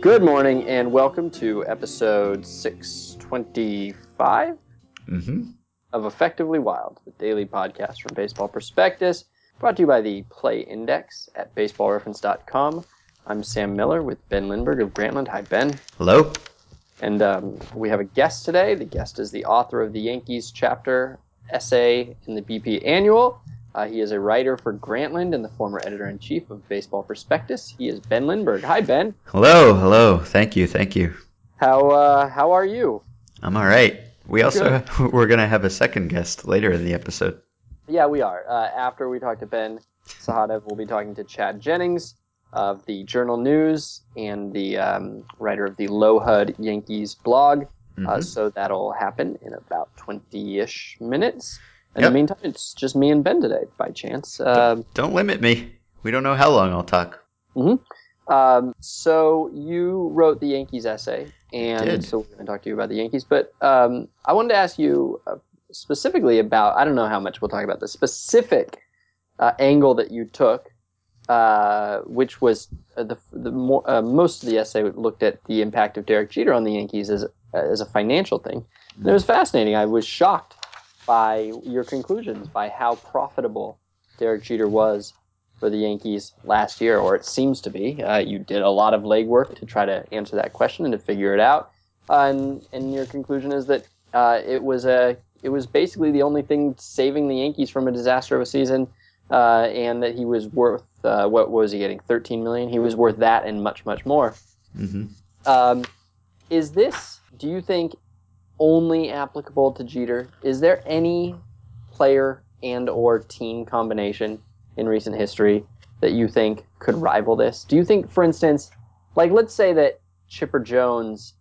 Good morning and welcome to episode 625 Mm-hmm. of Effectively Wild, the daily podcast from Baseball Prospectus, brought to you by the Play Index at baseballreference.com. I'm Sam Miller with Ben Lindbergh of Grantland. Hi, Ben. Hello. And um, we have a guest today. The guest is the author of the Yankees chapter essay in the BP Annual. Uh, he is a writer for Grantland and the former editor in chief of Baseball Prospectus. He is Ben Lindbergh. Hi, Ben. Hello. Hello. Thank you. Thank you. How uh, how are you? I'm all right. We also we're gonna have a second guest later in the episode. Yeah, we are. Uh, after we talk to Ben Sahadev, we'll be talking to Chad Jennings of the Journal News and the um, writer of the LoHud Yankees blog. Uh, Mhm. so that'll happen in about 20 ish minutes. In Yep. the meantime, it's just me and Ben today, by chance. Um, Don't limit me. We don't know how long I'll talk. um, so you wrote the Yankees essay, and did. so we're going to talk to you about the Yankees. But um, I wanted to ask you uh, specifically about I don't know how much we'll talk about the specific uh, angle that you took, uh, which was uh, the the more, uh, most of the essay looked at the impact of Derek Jeter on the Yankees as as a financial thing. And it was fascinating. I was shocked by your conclusions, by how profitable Derek Jeter was for the Yankees last year, or it seems to be. Uh, you did a lot of legwork to try to answer that question and to figure it out. Uh, and, and your conclusion is that uh, it was a it was basically the only thing saving the Yankees from a disaster of a season, uh, and that he was worth uh, what was he getting? Thirteen million. He was worth that and much much more. hmm Um, is this, do you think, only applicable to Jeter? Is there any player and or team combination in recent history that you think could rival this? Do you think, for instance, like let's say that Chipper Jones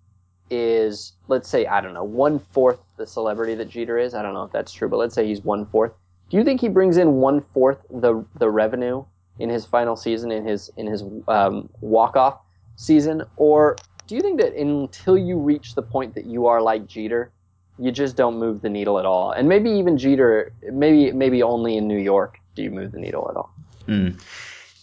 is, let's say, I don't know, one fourth the celebrity that Jeter is. I don't know if that's true, but let's say he's one fourth. Do you think he brings in one fourth the the revenue in his final season in his in his um, walk off season, or do you think that until you reach the point that you are like Jeter, you just don't move the needle at all? And maybe even Jeter, maybe maybe only in New York do you move the needle at all? Mm.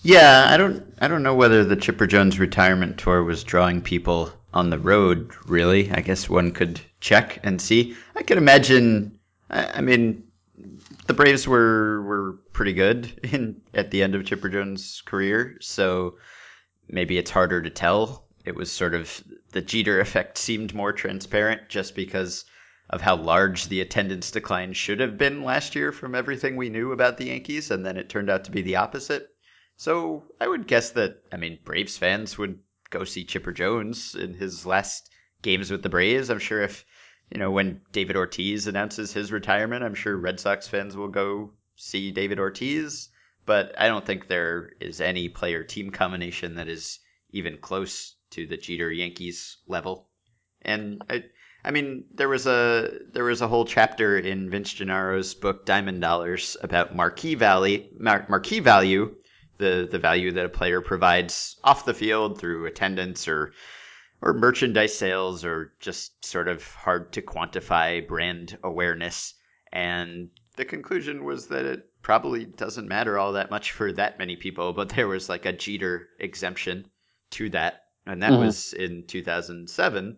Yeah, I don't I don't know whether the Chipper Jones retirement tour was drawing people on the road. Really, I guess one could check and see. I could imagine. I, I mean, the Braves were were pretty good in at the end of Chipper Jones' career, so maybe it's harder to tell. It was sort of the Jeter effect seemed more transparent just because of how large the attendance decline should have been last year from everything we knew about the Yankees, and then it turned out to be the opposite. So I would guess that I mean Braves fans would go see Chipper Jones in his last games with the Braves. I'm sure if you know when David Ortiz announces his retirement, I'm sure Red Sox fans will go see David Ortiz. But I don't think there is any player team combination that is even close to the Jeter Yankees level. And I, I mean, there was a there was a whole chapter in Vince Gennaro's book Diamond Dollars about marquee value, mar- marquee value, the the value that a player provides off the field through attendance or or merchandise sales or just sort of hard to quantify brand awareness. And the conclusion was that it probably doesn't matter all that much for that many people, but there was like a Jeter exemption to that, and that Mhm. was in 2007.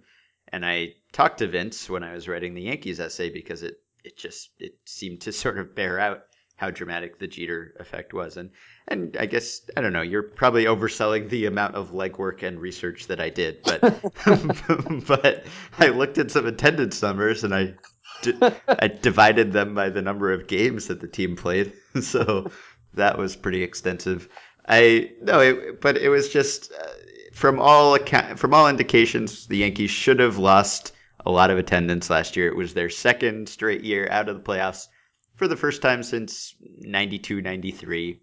And I talked to Vince when I was writing the Yankees essay because it it just it seemed to sort of bear out how dramatic the Jeter effect was. And and I guess I don't know, you're probably overselling the amount of legwork and research that I did, but but I looked at some attendance numbers and I I divided them by the number of games that the team played. So that was pretty extensive. I no, it, but it was just uh, from all account, from all indications, the Yankees should have lost a lot of attendance last year. It was their second straight year out of the playoffs for the first time since 92 93.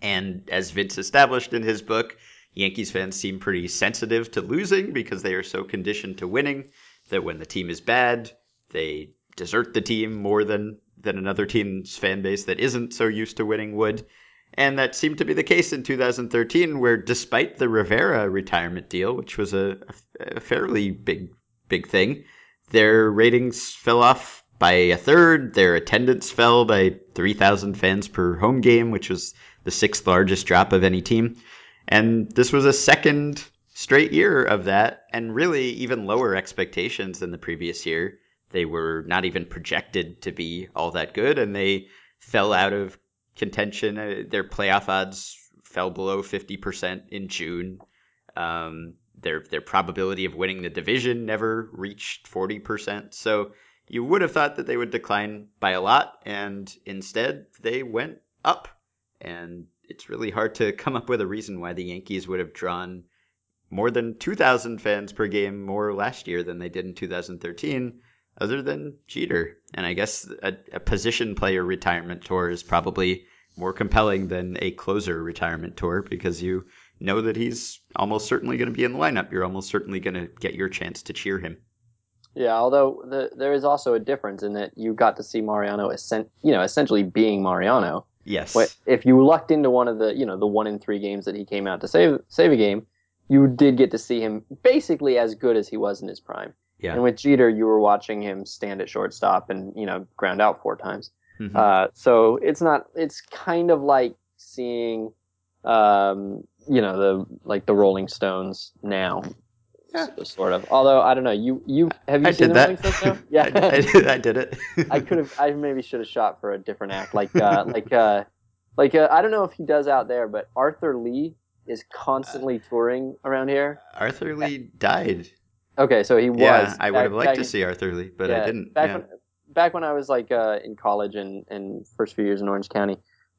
And as Vince established in his book, Yankees fans seem pretty sensitive to losing because they are so conditioned to winning that when the team is bad, they desert the team more than than another team's fan base that isn't so used to winning would. And that seemed to be the case in 2013, where despite the Rivera retirement deal, which was a, a fairly big big thing, their ratings fell off by a third. Their attendance fell by 3,000 fans per home game, which was the sixth largest drop of any team. And this was a second straight year of that, and really even lower expectations than the previous year. They were not even projected to be all that good, and they fell out of contention. Uh, their playoff odds fell below 50% in June. Um, their their probability of winning the division never reached 40%. So you would have thought that they would decline by a lot, and instead they went up. And it's really hard to come up with a reason why the Yankees would have drawn more than 2,000 fans per game more last year than they did in 2013, other than Jeter. And I guess a, a position player retirement tour is probably more compelling than a closer retirement tour because you know that he's almost certainly going to be in the lineup. You're almost certainly going to get your chance to cheer him. Yeah, although the, there is also a difference in that you got to see Mariano, you know, essentially being Mariano. Yes. If you lucked into one of the, you know, the one in three games that he came out to save save a game, you did get to see him basically as good as he was in his prime. Yeah. And with Jeter, you were watching him stand at shortstop and you know ground out four times. Mhm. Uh, so it's not. It's kind of like seeing, um, you know, the like the Rolling Stones now. Yeah. Sort of. Although I don't know. You you have you I seen the that. Rolling Stones now? Yeah. I, I did, I did it. I could have. I maybe should have shot for a different act, like uh, like uh, like uh, I don't know if he does out there, but Arthur Lee is constantly touring around here. Arthur Lee died. Okay, so he was. Yeah, I would have liked to in- see Arthur Lee, but I didn't. Back yeah. when back when I was like uh, in college and and first few years in Orange County,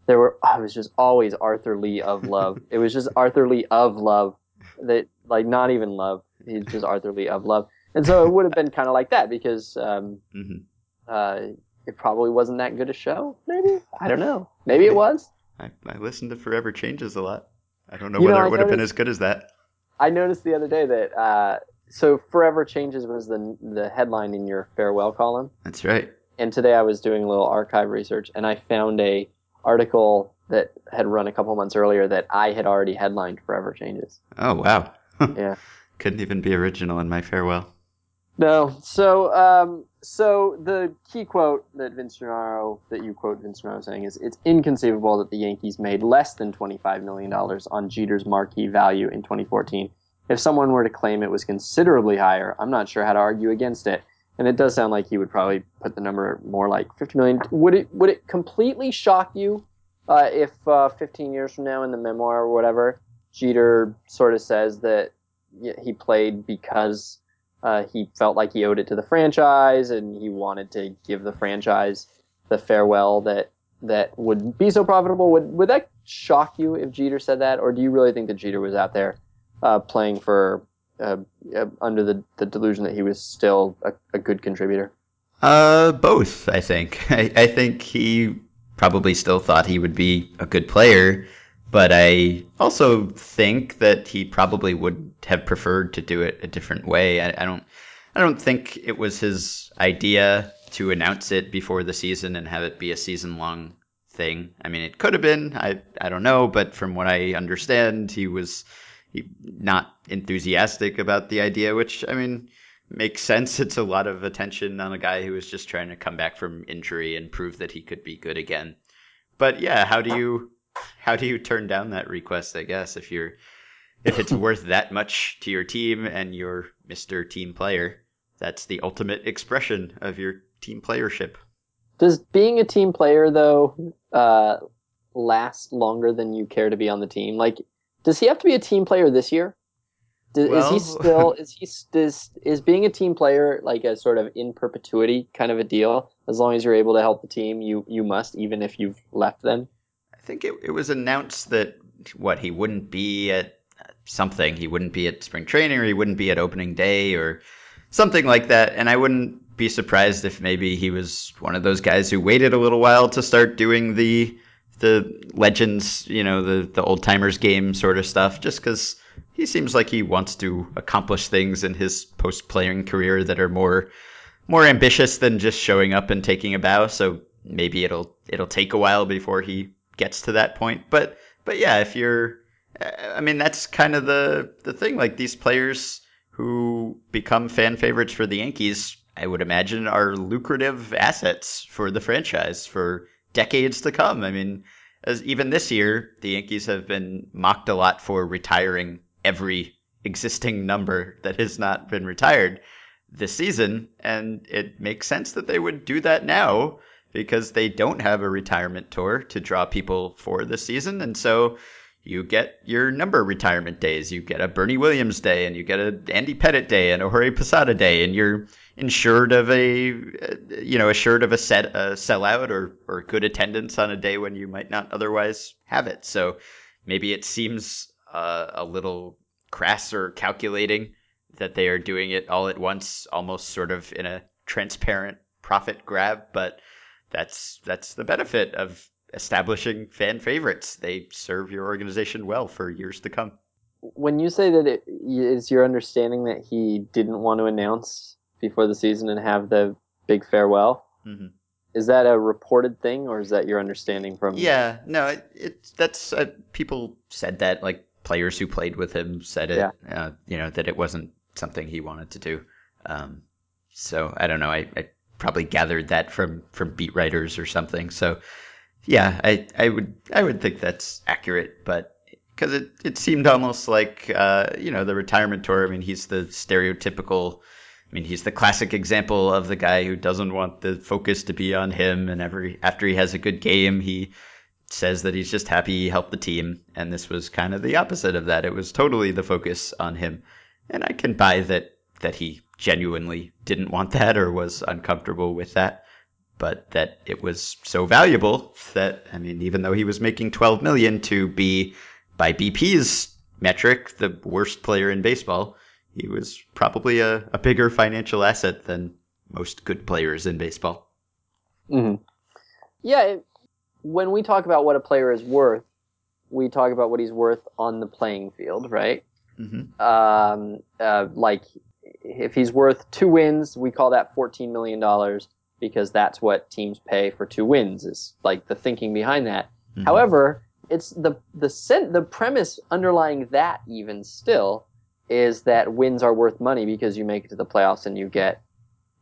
there were oh, it was just always Arthur Lee of love. it was just Arthur Lee of love. That like not even love. He's just Arthur Lee of love. And so it would have been kind of like that because um, Mhm. uh, it probably wasn't that good a show. Maybe I don't know. Maybe it was. I, I listened to Forever Changes a lot. I don't know You whether I it would have been as good as that. I noticed the other day that uh, so Forever Changes was the the headline in your farewell column. That's right. and today I was doing a little archive research, and I found a article that had run a couple months earlier that I had already headlined "Forever Changes." Oh wow. Yeah. Couldn't even be original in my farewell. No, so um, so the key quote that Vince Gennaro that you quote Vince Gennaro saying is, "It's inconceivable that the Yankees made less than twenty five million dollars on Jeter's marquee value in 2014. If someone were to claim it was considerably higher, I'm not sure how to argue against it." And it does sound like he would probably put the number more like 50 million. Would it would it completely shock you uh, if uh, 15 years from now in the memoir or whatever, Jeter sort of says that he played because uh, he felt like he owed it to the franchise and he wanted to give the franchise the farewell that that would be so profitable. Would would that shock you if Jeter said that, or do you really think that Jeter was out there uh, playing for uh, uh, under the, the delusion that he was still a, a good contributor? Uh, both. I think. I, I think he probably still thought he would be a good player, but I also think that he probably would have preferred to do it a different way. I, I don't. I don't think it was his idea to announce it before the season and have it be a season long thing. I mean, it could have been. I I don't know, but from what I understand, he was not enthusiastic about the idea. Which I mean, makes sense. It's a lot of attention on a guy who was just trying to come back from injury and prove that he could be good again. But yeah, how do you how do you turn down that request? I guess if you're if it's worth that much to your team and you're Mr. Team Player, that's the ultimate expression of your team playership. Does being a team player though uh, last longer than you care to be on the team? Like, does he have to be a team player this year? Does, is he still is he is is being a team player like a sort of in perpetuity kind of a deal? As long as you're able to help the team, you you must, even if you've left them. I think it, it was announced that what he wouldn't be at something. He wouldn't be at spring training, or he wouldn't be at opening day, or something like that. And I wouldn't be surprised if maybe he was one of those guys who waited a little while to start doing the the legends, you know, the the old timers game sort of stuff, just because he seems like he wants to accomplish things in his post playing career that are more more ambitious than just showing up and taking a bow. So maybe it'll it'll take a while before he gets to that point. But but yeah, if you're, I mean, that's kind of the the thing. Like these players who become fan favorites for the Yankees, I would imagine, are lucrative assets for the franchise for decades to come. I mean, as even this year, the Yankees have been mocked a lot for retiring every existing number that has not been retired this season, and it makes sense that they would do that now because they don't have a retirement tour to draw people for this season, and so you get your number retirement days. You get a Bernie Williams day, and you get a Andy Pettitte day, and a Jorge Posada day, and you're insured of a you know assured of a set a sellout or or good attendance on a day when you might not otherwise have it. So maybe it seems uh, a little crass or calculating that they are doing it all at once, almost sort of in a transparent profit grab, but that's that's the benefit of establishing fan favorites. They serve your organization well for years to come. When you say that it is your understanding that he didn't want to announce before the season and have the big farewell, mm-hmm. is that a reported thing or is that your understanding from? Yeah, no, it, it that's uh, people said that like players who played with him said it. Yeah. Uh, you know that it wasn't something he wanted to do. Um, so I don't know. I, I probably gathered that from from beat writers or something. So yeah, I I would I would think that's accurate, but because it it seemed almost like uh, you know the retirement tour. I mean, he's the stereotypical. I mean, he's the classic example of the guy who doesn't want the focus to be on him, and every after he has a good game, he says that he's just happy he helped the team. And this was kind of the opposite of that. It was totally the focus on him, and I can buy that that he genuinely didn't want that or was uncomfortable with that but that it was so valuable that I mean, even though he was making 12 million to be, by BP's metric, the worst player in baseball, he was probably a, a bigger financial asset than most good players in baseball. Mm-hmm. Yeah, it, when we talk about what a player is worth, we talk about what he's worth on the playing field, right? Mm-hmm. Um, uh, like if he's worth two wins, we call that $14 million because that's what teams pay for two wins is like the thinking behind that. Mm-hmm. However, it's the the sen- the premise underlying that even still is that wins are worth money because you make it to the playoffs and you get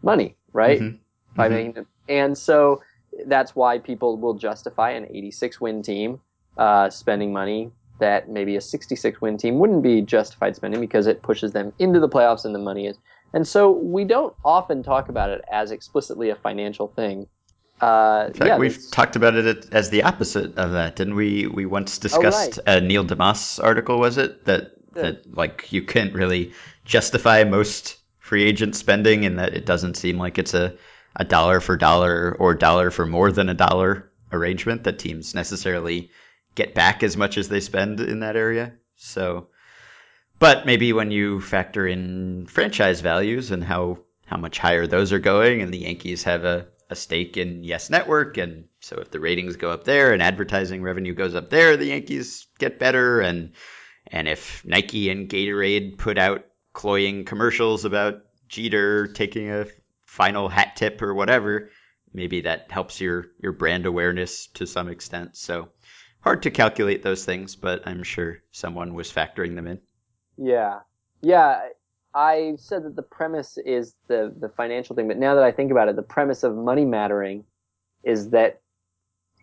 money, right? Mm-hmm. By mm-hmm. making it. And so that's why people will justify an 86 win team uh, spending money that maybe a 66 win team wouldn't be justified spending because it pushes them into the playoffs and the money is and so we don't often talk about it as explicitly a financial thing. Uh, In fact, yeah, we've talked about it as the opposite of that, didn't we? We once discussed oh, right. a Neil deMause article, was it that Good. that like you can't really justify most free agent spending, and that it doesn't seem like it's a a dollar for dollar or dollar for more than a dollar arrangement that teams necessarily get back as much as they spend in that area. So but maybe when you factor in franchise values and how how much higher those are going, and the Yankees have a, a stake in Yes Network, and so if the ratings go up there and advertising revenue goes up there, the Yankees get better, and and if Nike and Gatorade put out cloying commercials about Jeter taking a final hat tip or whatever, maybe that helps your your brand awareness to some extent. So hard to calculate those things, but I'm sure someone was factoring them in. Yeah, yeah. I said that the premise is the the financial thing, but now that I think about it, the premise of money mattering is that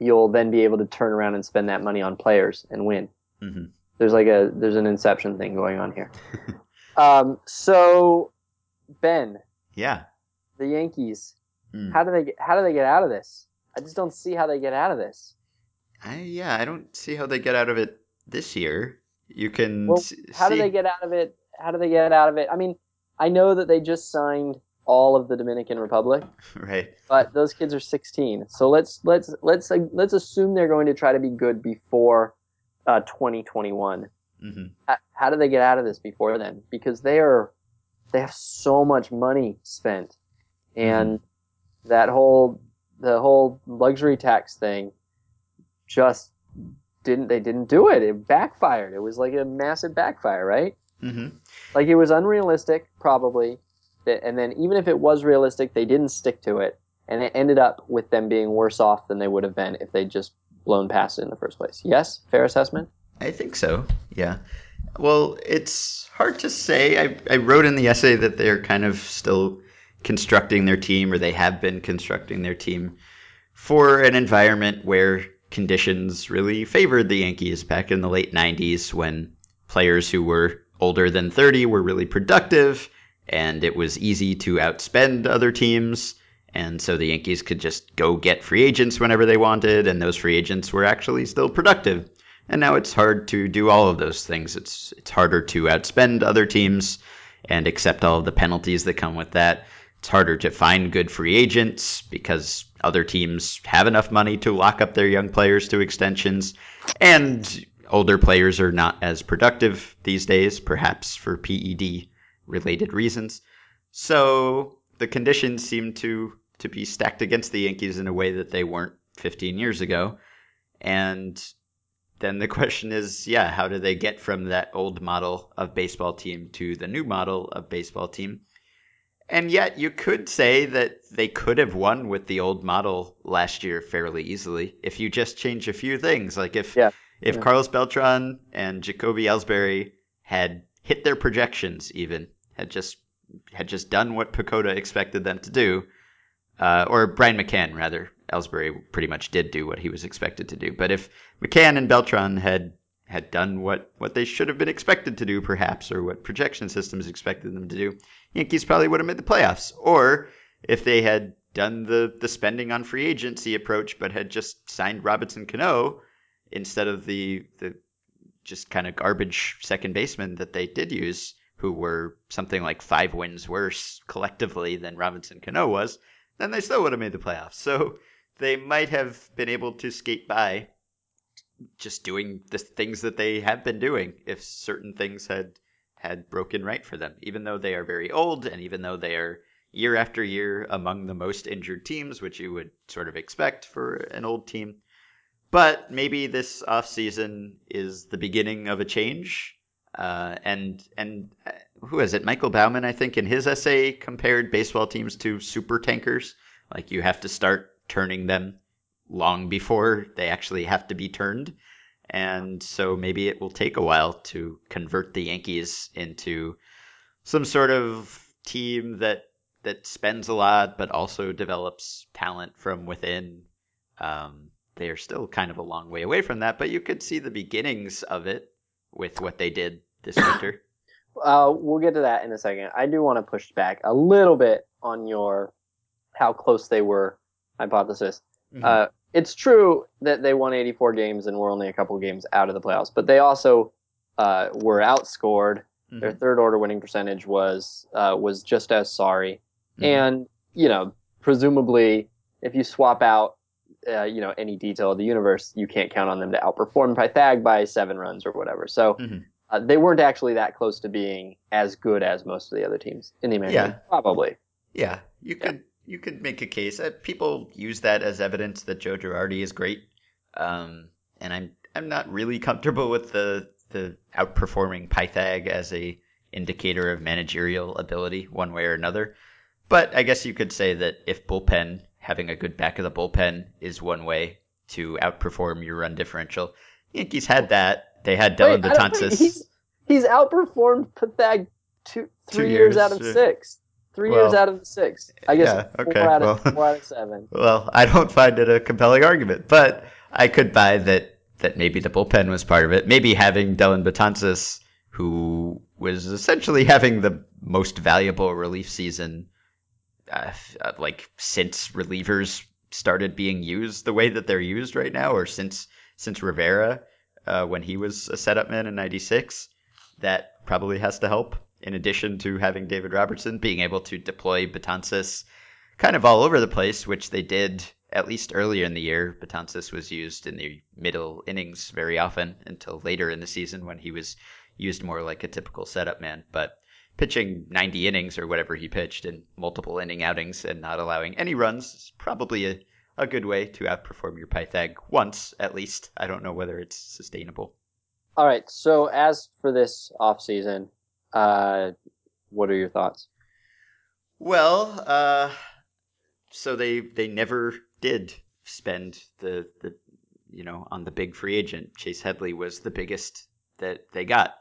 you'll then be able to turn around and spend that money on players and win. Mm-hmm. There's like a there's an inception thing going on here. um, so Ben, yeah, the Yankees. Mm. How do they get, how do they get out of this? I just don't see how they get out of this. I, yeah, I don't see how they get out of it this year. You can. Well, how do they get out of it? How do they get out of it? I mean, I know that they just signed all of the Dominican Republic, Right. but those kids are 16. So let's let's let's let's assume they're going to try to be good before uh, 2021. hmm How, how do they get out of this before then? Because they are they have so much money spent, and that whole the whole luxury tax thing just didn't they didn't do it. It backfired. It was like a massive backfire, right? hmm Like it was unrealistic, probably. And then even if it was realistic, they didn't stick to it, and it ended up with them being worse off than they would have been if they'd just blown past it in the first place. Yes, fair assessment. I think so. Yeah. Well, it's hard to say. I, I wrote in the essay that they're kind of still constructing their team, or they have been constructing their team for an environment where conditions really favored the Yankees back in the late 90s when players who were older than 30 were really productive and it was easy to outspend other teams. And so the Yankees could just go get free agents whenever they wanted, and those free agents were actually still productive. And now it's hard to do all of those things. It's it's harder to outspend other teams and accept all of the penalties that come with that. It's harder to find good free agents because other teams have enough money to lock up their young players to extensions. And older players are not as productive these days, perhaps for PED related reasons. So the conditions seem to to be stacked against the Yankees in a way that they weren't 15 years ago. And then the question is, yeah, how do they get from that old model of baseball team to the new model of baseball team? And yet you could say that they could have won with the old model last year fairly easily if you just change a few things. Like if Yeah. if Yeah. Carlos Beltran and Jacoby Ellsbury had hit their projections even, had just had just done what PECOTA expected them to do, uh, or Brian McCann rather. Ellsbury pretty much did do what he was expected to do. But if McCann and Beltran had had done what, what they should have been expected to do, perhaps, or what projection systems expected them to do, Yankees probably would have made the playoffs. Or if they had done the, the spending on free agency approach, but had just signed Robinson Cano instead of the the just kind of garbage second baseman that they did use, who were something like five wins worse collectively than Robinson Cano was, then they still would have made the playoffs. So they might have been able to skate by just doing the things that they have been doing if certain things had had broken right for them. Even though they are very old and even though they are year after year among the most injured teams which you would sort of expect for an old team. But maybe this offseason is the beginning of a change. Uh, and and uh, who is it? Michael Baumann i think in his essay compared baseball teams to super tankers. Like you have to start turning them long before they actually have to be turned. And so maybe it will take a while to convert the Yankees into some sort of team that that spends a lot but also develops talent from within. Um, they are still kind of a long way away from that, but you could see the beginnings of it with what they did this winter. Uh, we'll get to that in a second. I do want to push back a little bit on your how close they were hypothesis. Mm-hmm. Uh, it's true that they won 84 games and were only a couple games out of the playoffs, but they also uh, were outscored. Their Mhm. third order winning percentage was uh, was just as sorry, Mhm. and you know, presumably, if you swap out uh, you know any detail of the universe, you can't count on them to outperform Pythag by seven runs or whatever. So. Mhm. Uh, they weren't actually that close to being as good as most of the other teams in the American. Yeah. Probably. Yeah, you could you could make a case. Uh, people use that as evidence that Joe Girardi is great, um, and I'm I'm not really comfortable with the the outperforming Pythag as a indicator of managerial ability one way or another. But I guess you could say that if bullpen having a good back of the bullpen is one way to outperform your run differential, Yankees had that. They had Dellin Wait, Betances. He's, he's outperformed Pythag two, three Two years, years, out of uh, six. Three well, years out of the six. I guess yeah, four, okay, out of, four out of seven. Well, I don't find it a compelling argument, but I could buy that that maybe the bullpen was part of it. Maybe having Dellin Betances, who was essentially having the most valuable relief season, uh, uh, like since relievers started being used the way that they're used right now, or since since Rivera uh, when he was a setup man in '96, that probably has to help. In addition to having David Robertson being able to deploy Betances kind of all over the place, which they did at least earlier in the year. Betances was used in the middle innings very often until later in the season when he was used more like a typical setup man. But pitching 90 innings or whatever he pitched in multiple inning outings and not allowing any runs is probably a, a good way to outperform your Pythag once at least. I don't know whether it's sustainable. All right. So as for this offseason, uh, what are your thoughts? Well, uh, so they they never did spend the the you know on the big free agent. Chase Headley was the biggest that they got.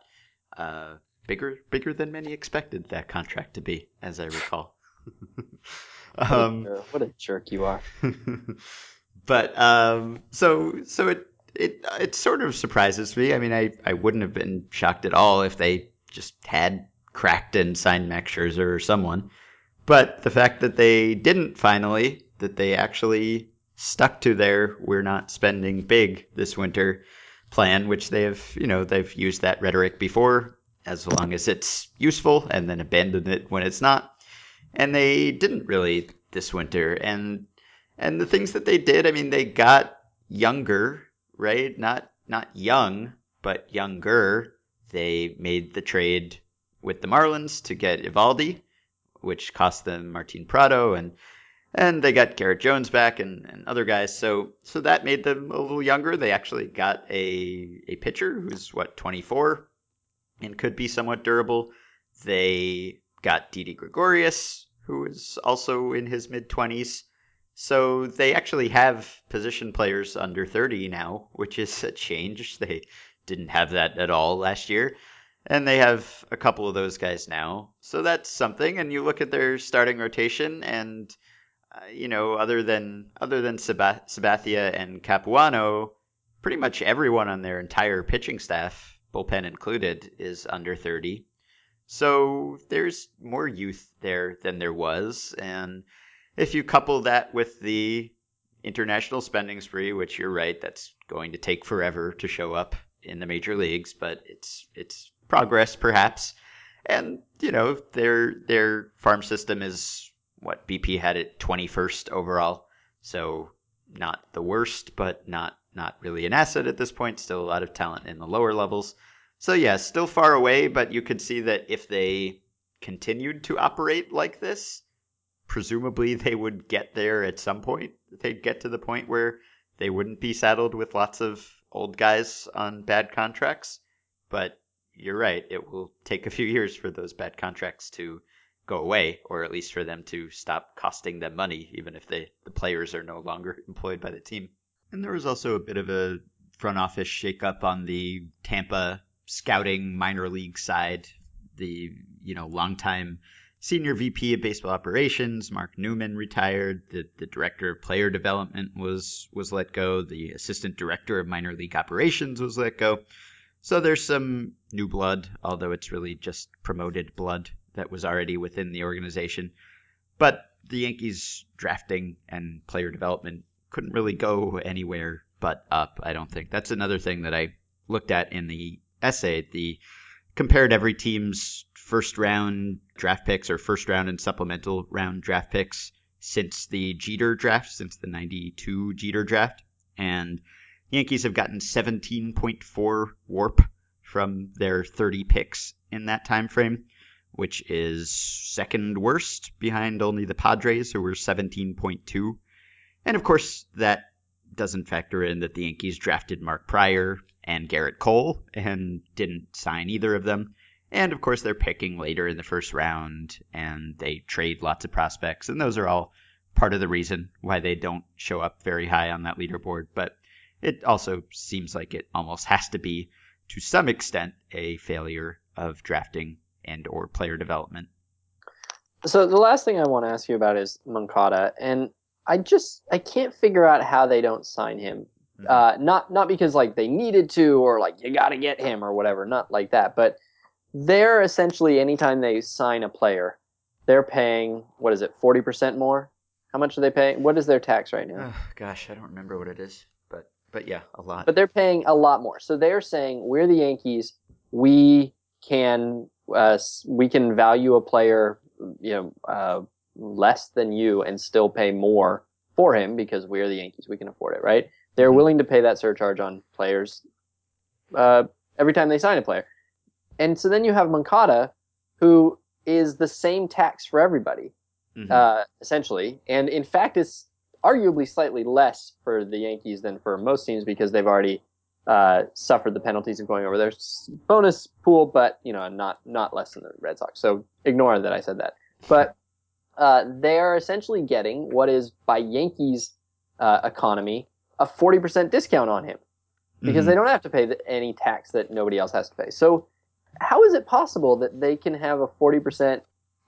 Uh, bigger bigger than many expected that contract to be, as I recall. What a um, jerk- what a jerk you are. but um, so so it it it sort of surprises me. I mean, I I wouldn't have been shocked at all if they just had cracked and signed Max Scherzer or someone. But the fact that they didn't finally, that they actually stuck to their we're not spending big this winter plan, which they have, you know, they've used that rhetoric before as long as it's useful and then abandon it when it's not. And they didn't really this winter. And and the things that they did, I mean, they got younger, right? Not not young, but younger. They made the trade with the Marlins to get Eovaldi, which cost them Martin Prado and and they got Garrett Jones back and, and other guys. So so that made them a little younger. They actually got a a pitcher who's what 24 and could be somewhat durable. They got Didi Gregorius, who is also in his mid 20s. So they actually have position players under 30 now, which is a change. They didn't have that at all last year. And they have a couple of those guys now. So that's something. And you look at their starting rotation and uh, you know, other than other than Sabathia and Capuano, pretty much everyone on their entire pitching staff, bullpen included, is under 30. So there's more youth there than there was, and if you couple that with the international spending spree, which you're right, that's going to take forever to show up in the major leagues, but it's it's progress perhaps. And you know their their farm system is what BP had it 21st overall, so not the worst, but not not really an asset at this point. Still a lot of talent in the lower levels. So yeah, still far away, but you could see that if they continued to operate like this, presumably they would get there at some point. They'd get to the point where they wouldn't be saddled with lots of old guys on bad contracts. But you're right, it will take a few years for those bad contracts to go away, or at least for them to stop costing them money, even if they, the players are no longer employed by the team. And there was also a bit of a front office shakeup on the Tampa scouting minor league side. The you know longtime senior VP of baseball operations, Mark Newman, retired. The the director of player development was was let go. The assistant director of minor league operations was let go. So there's some new blood, although it's really just promoted blood that was already within the organization. But the Yankees drafting and player development couldn't really go anywhere but up, I don't think. That's another thing that I looked at in the essay. The compared every team's first round draft picks or first round and supplemental round draft picks since the Jeter draft, since the 92 Jeter draft. And Yankees have gotten 17.4 warp from their 30 picks in that time frame which is second worst behind only the Padres, who were 17.2. And of course, that doesn't factor in that the Yankees drafted Mark Prior and Gerrit Cole and didn't sign either of them. And of course, they're picking later in the first round and they trade lots of prospects. And those are all part of the reason why they don't show up very high on that leaderboard. But it also seems like it almost has to be, to some extent, a failure of drafting and or player development. So the last thing I want to ask you about is Moncada, and I just I can't figure out how they don't sign him. Mm-hmm. Uh, not not because like they needed to or like you got to get him or whatever. Not like that, but they're essentially anytime they sign a player, they're paying what is it forty percent more? How much are they paying? What is their tax right now? Oh, gosh, I don't remember what it is, but but yeah, a lot. But they're paying a lot more. So they're saying we're the Yankees. We can uh, we can value a player, you know, uh, less than you and still pay more for him because we're the Yankees. We can afford it, right? They're mm-hmm. willing to pay that surcharge on players uh, every time they sign a player. And so then you have Moncada, who is the same tax for everybody, mm-hmm. uh, essentially. And in fact, it's arguably slightly less for the Yankees than for most teams because they've already uh, suffered the penalties of going over their bonus pool, but you know, not not less than the Red Sox. So ignore that I said that. But uh, they are essentially getting what is by Yankees uh, economy a forty percent discount on him because mm-hmm. they don't have to pay the, any tax that nobody else has to pay. So how is it possible that they can have a forty percent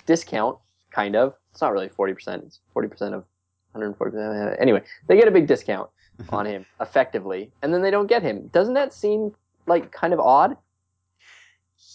discount? Kind of. It's not really forty percent. It's forty percent of 140 Anyway, they get a big discount on him effectively, and then they don't get him. Doesn't that seem like kind of odd?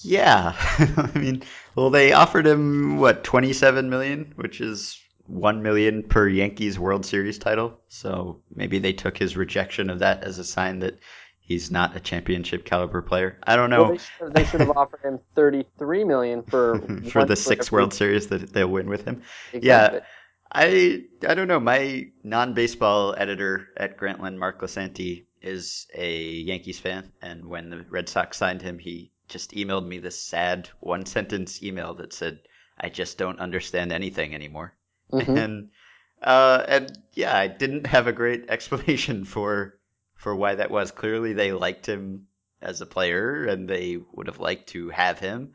Yeah, I mean, well, they offered him what twenty seven million, which is one million per Yankees World Series title. So maybe they took his rejection of that as a sign that he's not a championship caliber player. I don't know. Well, they, should, they should have offered him thirty three million for for the six. World Series that they'll win with him. Exactly. Yeah, I I don't know. My non baseball editor at Grantland, Mark Lisanti, is a Yankees fan, and when the Red Sox signed him, he just emailed me this sad one sentence email that said, "I just don't understand anything anymore." Mhm. And uh, and yeah, I didn't have a great explanation for for why that was. Clearly, they liked him as a player, and they would have liked to have him.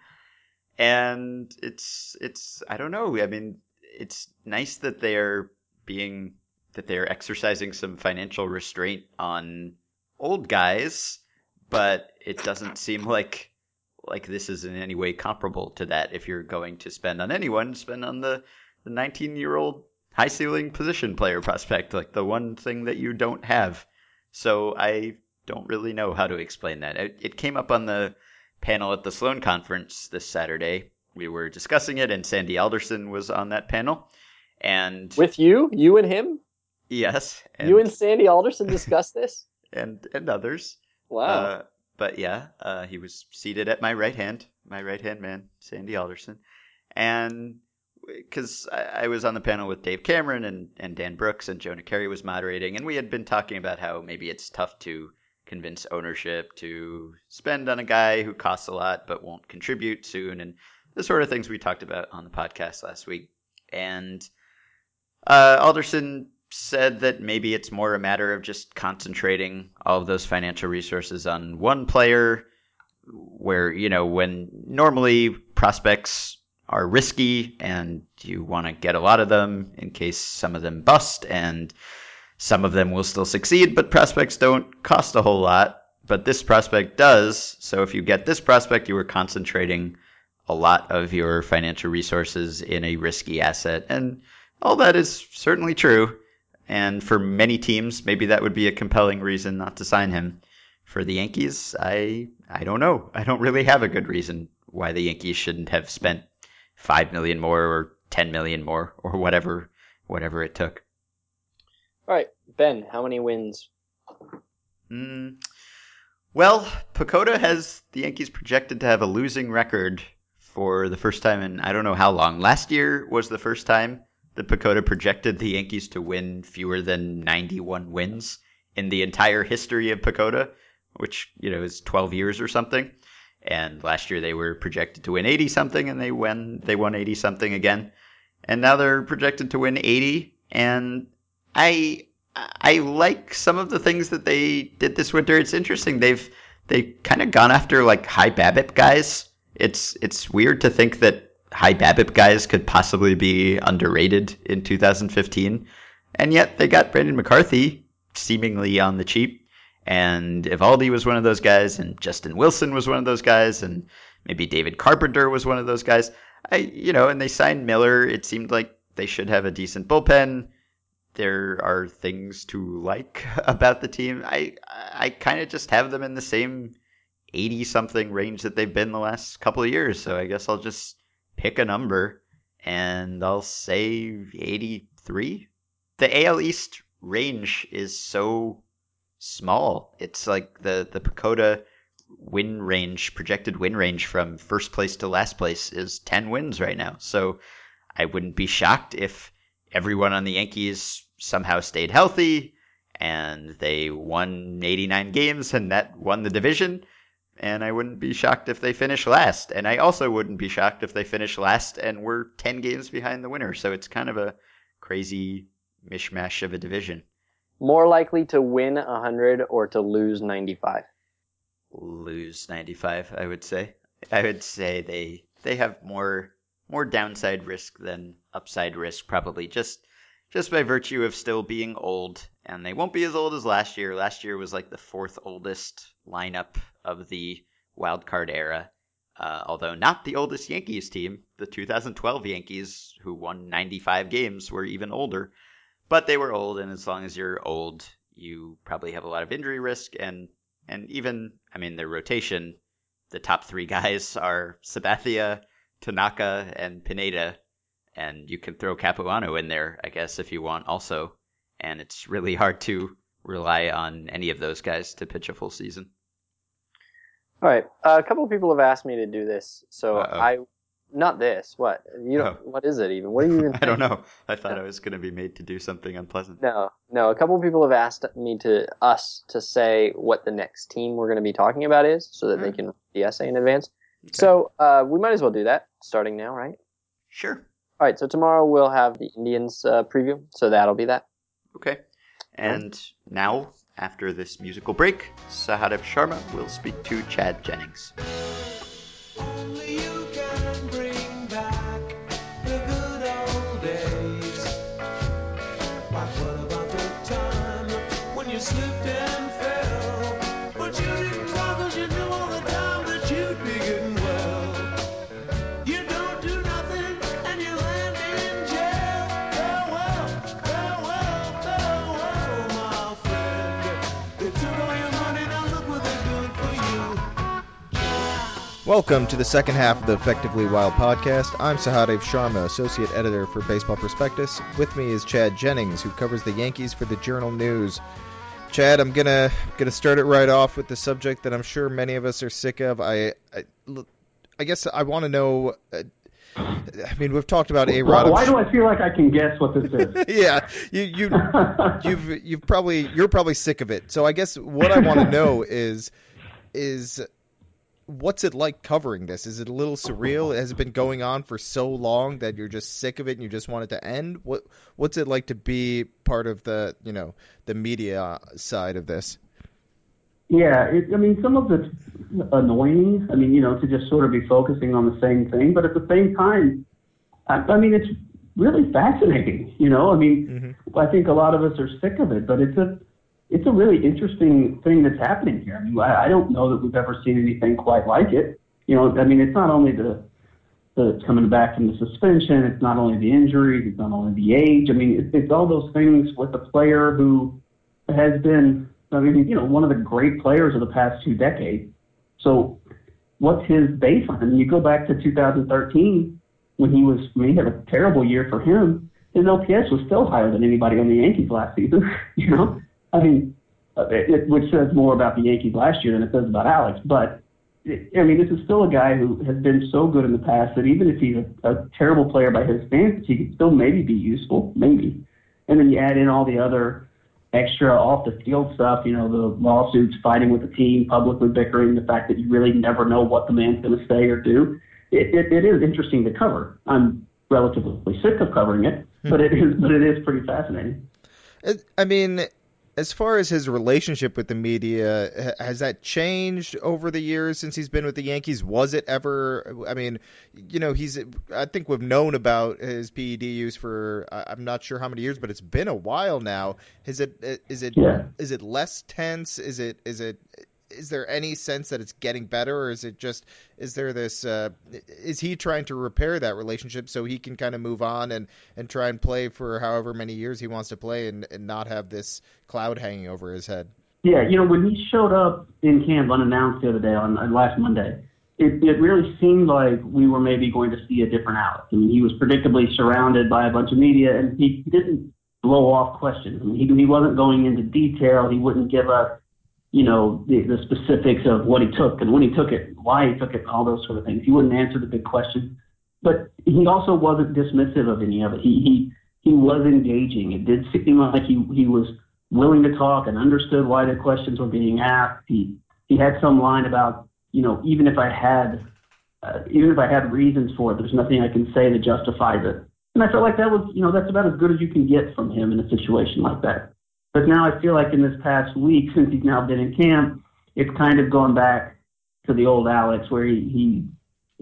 And it's it's I don't know. I mean, it's nice that they're being that they're exercising some financial restraint on old guys, but it doesn't seem like like this is in any way comparable to that. If you're going to spend on anyone, spend on the the 19 year old high ceiling position player prospect, like the one thing that you don't have. So I don't really know how to explain that. It, it came up on the panel at the Sloan conference this Saturday. We were discussing it, and Sandy Alderson was on that panel. And With you, you and him, yes, and, you and Sandy Alderson discussed this. and and others. Wow. Uh, but yeah, uh, he was seated at my right hand, my right hand man, Sandy Alderson, and because I, I was on the panel with Dave Cameron and, and Dan Brooks and Jonah Keri was moderating, and we had been talking about how maybe it's tough to convince ownership to spend on a guy who costs a lot but won't contribute soon, and the sort of things we talked about on the podcast last week. And uh, Alderson said that maybe it's more a matter of just concentrating all of those financial resources on one player where you know when normally prospects are risky and you want to get a lot of them in case some of them bust and some of them will still succeed but prospects don't cost a whole lot. But this prospect does so if you get this prospect you are concentrating a lot of your financial resources in a risky asset. And all that is certainly true. And for many teams maybe that would be a compelling reason not to sign him. For the Yankees, I I don't know. I don't really have a good reason why the Yankees shouldn't have spent five million more or ten million more or whatever whatever it took. All right, Ben, how many wins? Mm. Well, PECOTA has the Yankees projected to have a losing record for the first time in I don't know how long. Last year was the first time that PECOTA projected the Yankees to win fewer than 91 wins in the entire history of PECOTA, which you know is 12 years or something. And last year they were projected to win 80 something, and they won they won 80 something again. And now they're projected to win 80. And I I like some of the things that they did this winter. It's interesting. They've they've kind of gone after like high BABIP guys. It's it's weird to think that high BABIP guys could possibly be underrated in 2015, and yet they got Brandon McCarthy seemingly on the cheap. And Eovaldi was one of those guys, and Justin Wilson was one of those guys, and maybe David Carpenter was one of those guys. I, you know, and they signed Miller. It seemed like they should have a decent bullpen. There are things to like about the team. I, I kind of just have them in the same 80 something range that they've been the last couple of years. So I guess I'll just pick a number and I'll say 83. The AL East range is so small. It's like the the PECOTA win range, projected win range from first place to last place is 10 wins right now. So I wouldn't be shocked if everyone on the Yankees somehow stayed healthy and they won 89 games and that won the division. And I wouldn't be shocked if they finish last. And I also wouldn't be shocked if they finish last and we're 10 games behind the winner. So it's kind of a crazy mishmash of a division. More likely to win 100 or to lose 95? Lose 95, I would say. I would say they they have more more downside risk than upside risk probably just just by virtue of still being old and they won't be as old as last year. Last year was like the fourth oldest lineup of the wild card era. Uh, although not the oldest Yankees team, the 2012 Yankees, who won 95 games, were even older. But they were old, and as long as you're old, you probably have a lot of injury risk, and and even I mean their rotation the top three guys are Sabathia, Tanaka, and Pineda, and you can throw Capuano in there, I guess, if you want, also. And it's really hard to rely on any of those guys to pitch a full season. All right, uh, a couple of people have asked me to do this, so Uh-oh. Not this. What you don't, Oh. What is it even? What are you even? I don't know. I thought No. I was going to be made to do something unpleasant. No, no. A couple of people have asked me to us to say what the next team we're going to be talking about is, so that they Hmm. can read the essay in advance. Okay. So uh, we might as well do that starting now, right? Sure. All right. So tomorrow we'll have the Indians uh, preview, so that'll be that. Okay. And now, after this musical break, Sahadev Sharma will speak to Chad Jennings. Welcome to the second half of the Effectively Wild podcast. I'm Sahadev Sharma, associate editor for Baseball Prospectus. With me is Chad Jennings, who covers the Yankees for the Journal News. Chad, I'm gonna gonna start it right off with the subject that I'm sure many of us are sick of. I I, I guess I want to know. Uh, I mean, we've talked about A Why, Rod. why do I feel like I can guess what this is? yeah, you you you've you've probably you're probably sick of it. So I guess what I want to know is is what's it like covering this? Is it a little surreal? Has it been going on for so long that you're just sick of it and you just want it to end? What what's it like to be part of the you know the media side of this? yeah, it, I mean, some of it's annoying. I mean, you know, to just sort of be focusing on the same thing, but at the same time, I, I mean, it's really fascinating. You know, I mean, mm-hmm. I think a lot of us are sick of it, but it's a it's a really interesting thing that's happening here. I mean, I, don't know that we've ever seen anything quite like it. You know, I mean, it's not only the the coming back from the suspension, it's not only the injuries, it's not only the age. I mean, it's, it's all those things with a player who has been, I mean, you know, one of the great players of the past two decades. So, what's his baseline? I mean, you go back to 2013 when he was, I mean, he had a terrible year for him. His OPS was still higher than anybody on the Yankees last season. you know, I mean, it, it, which says more about the Yankees last year than it says about Alex. But I mean, this is still a guy who has been so good in the past that even if he's a, a terrible player by his standards, he can still maybe be useful, maybe. And then you add in all the other extra off the field stuff, you know, the lawsuits, fighting with the team, publicly bickering, the fact that you really never know what the man's going to say or do. It, it, it is interesting to cover. I'm relatively sick of covering it, hmm. but it is, but it is pretty fascinating. I mean, as far as his relationship with the media, has that changed over the years since he's been with the Yankees? Was it ever? I mean, you know, he's. I think we've known about his PED use for I'm not sure how many years, but it's been a while now. Is it? Is it? Yeah. Is it less tense? Is it? Is it? Is there any sense that it's getting better, or is it just? Is there this? Uh, is he trying to repair that relationship so he can kind of move on and and try and play for however many years he wants to play and, and not have this cloud hanging over his head? Yeah, you know, when he showed up in camp unannounced the other day on, on last Monday, it, it really seemed like we were maybe going to see a different Alex. I mean, he was predictably surrounded by a bunch of media, and he didn't blow off questions. I mean, he, he wasn't going into detail. He wouldn't give us, you know, the, the specifics of what he took and when he took it, why he took it, all those sort of things. He wouldn't answer the big questions. But he also wasn't dismissive of any of it. He he he was engaging. It did seem like he he was willing to talk and understood why the questions were being asked. He he had some line about you know even if I had uh, even if I had reasons for it, there's nothing I can say that justifies it. And I felt like that was you know that's about as good as you can get from him in a situation like that. But now I feel like in this past week, since he's now been in camp, it's kind of gone back to the old Alex where he, he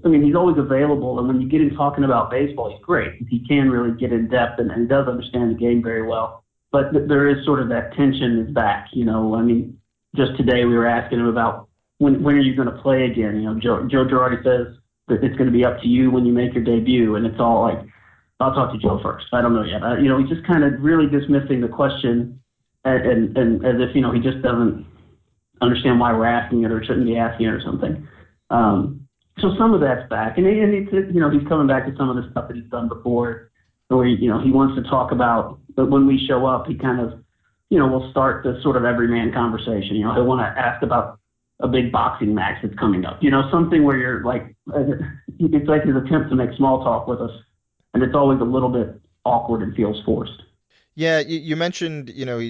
I mean, he's always available, and when you get him talking about baseball, he's great. He can really get in depth and, and does understand the game very well. But th- there is sort of that tension is back. You know, I mean, just today we were asking him about when when are you going to play again? You know, Joe, Joe Girardi says that it's going to be up to you when you make your debut, and it's all like, I'll talk to Joe first. I don't know yet. Uh, you know, he's just kind of really dismissing the question, and, and as if you know he just doesn't understand why we're asking it or shouldn't be asking it or something. Um, so some of that's back, and, and it's you know he's coming back to some of the stuff that he's done before, where you know he wants to talk about. But when we show up, he kind of you know will start the sort of everyman conversation. You know he'll want to ask about a big boxing match that's coming up. You know something where you're like it's like his attempt to make small talk with us, and it's always a little bit awkward and feels forced. Yeah, you, you mentioned you know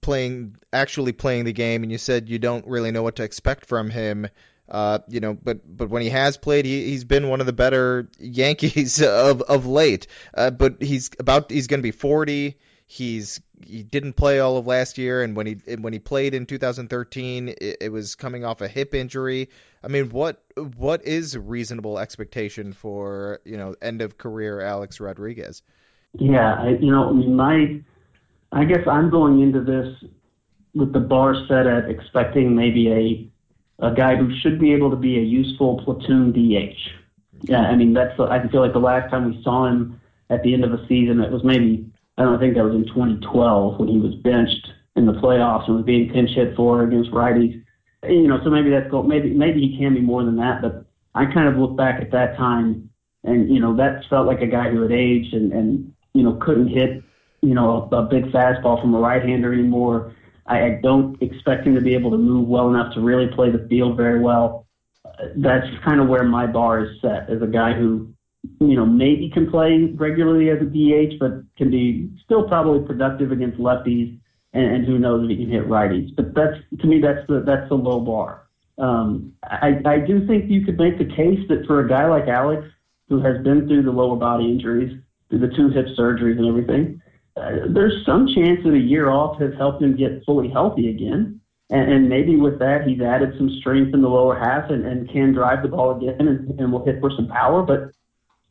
playing actually playing the game, and you said you don't really know what to expect from him. Uh, you know, but but when he has played, he he's been one of the better Yankees of of late. Uh, but he's about he's going to be 40. He's he didn't play all of last year, and when he when he played in 2013, it, it was coming off a hip injury. I mean, what what is reasonable expectation for you know end of career Alex Rodriguez? Yeah, I, you know, I mean, my I guess I'm going into this with the bar set at expecting maybe a a guy who should be able to be a useful platoon DH. Yeah, I mean that's I feel like the last time we saw him at the end of a season, it was maybe I don't think that was in 2012 when he was benched in the playoffs and was being pinch hit for against righties. You know, so maybe that's maybe maybe he can be more than that. But I kind of look back at that time, and you know that felt like a guy who had aged and and you know couldn't hit you know a, big fastball from a right hander anymore. I, I don't expect him to be able to move well enough to really play the field very well. That's kind of where my bar is set as a guy who, you know, maybe can play regularly as a DH, but can be still probably productive against lefties, and, and who knows if he can hit righties. But that's to me, that's the that's the low bar. Um, I, I do think you could make the case that for a guy like Alex, who has been through the lower body injuries, the two hip surgeries and everything, uh, there's some chance that a year off has helped him get fully healthy again. And, and maybe with that, he's added some strength in the lower half and, and can drive the ball again and, and will hit for some power. But